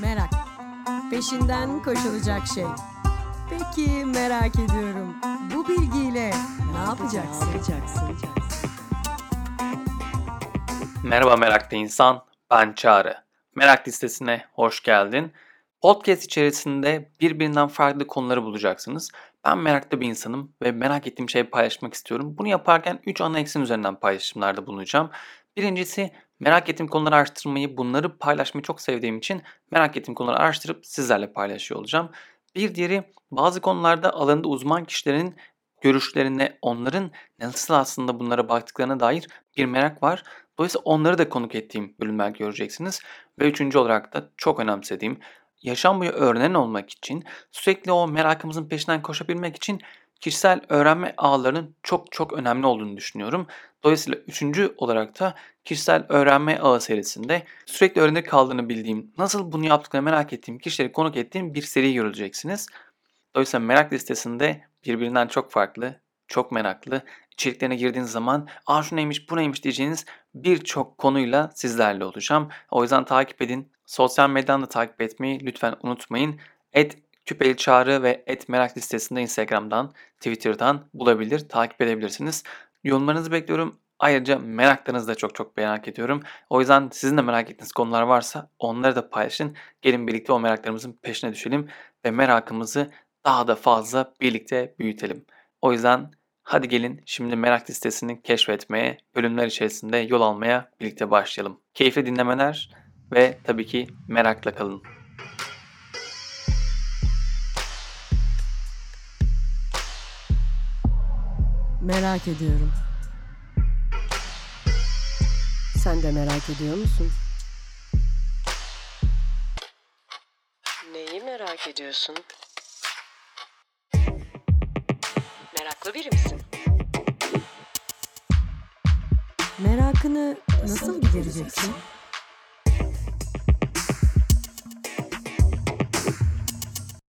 Merak. Peşinden koşulacak şey. Peki merak ediyorum. Bu bilgiyle ne yapacaksın? Merhaba meraklı insan, ben Çağrı. Merak listesine hoş geldin. Podcast içerisinde birbirinden farklı konuları bulacaksınız. Ben meraklı bir insanım ve merak ettiğim şeyi paylaşmak istiyorum. Bunu yaparken 3 ana eksen üzerinden paylaşımlarda bulunacağım. Birincisi merak ettiğim konuları araştırmayı, bunları paylaşmayı çok sevdiğim için merak ettiğim konuları araştırıp sizlerle paylaşıyor olacağım. Bir diğeri bazı konularda alanında uzman kişilerin görüşlerine, onların nasıl aslında bunlara baktıklarına dair bir merak var. Dolayısıyla onları da konuk ettiğim bölümler göreceksiniz. Ve üçüncü olarak da çok önemsediğim, yaşam boyu öğrenen olmak için, sürekli o merakımızın peşinden koşabilmek için kişisel öğrenme ağlarının çok çok önemli olduğunu düşünüyorum. Dolayısıyla üçüncü olarak da kişisel öğrenme ağı serisinde sürekli öğrenir kaldığını bildiğim, nasıl bunu yaptıklarını merak ettiğim kişileri konuk ettiğim bir seri göreceksiniz. Dolayısıyla merak listesinde birbirinden çok farklı, çok meraklı, içeriklerine girdiğiniz zaman ''Aa şu neymiş, bu neymiş?'' diyeceğiniz birçok konuyla sizlerle olacağım. O yüzden takip edin. Sosyal medyadan da takip etmeyi lütfen unutmayın. Et Küpeli Çağrı ve Et Merak listesinde Instagram'dan, Twitter'dan bulabilir, takip edebilirsiniz. Yorumlarınızı bekliyorum. Ayrıca meraklarınızı da çok çok merak ediyorum. O yüzden sizin de merak ettiğiniz konular varsa onları da paylaşın. Gelin birlikte o meraklarımızın peşine düşelim ve merakımızı daha da fazla birlikte büyütelim. O yüzden hadi gelin şimdi merak listesini keşfetmeye, bölümler içerisinde yol almaya birlikte başlayalım. Keyifli dinlemeler ve tabii ki merakla kalın. Merak ediyorum. Sen de merak ediyor musun? Neyi merak ediyorsun? Meraklı biri misin? Merakını nasıl gidereceksin?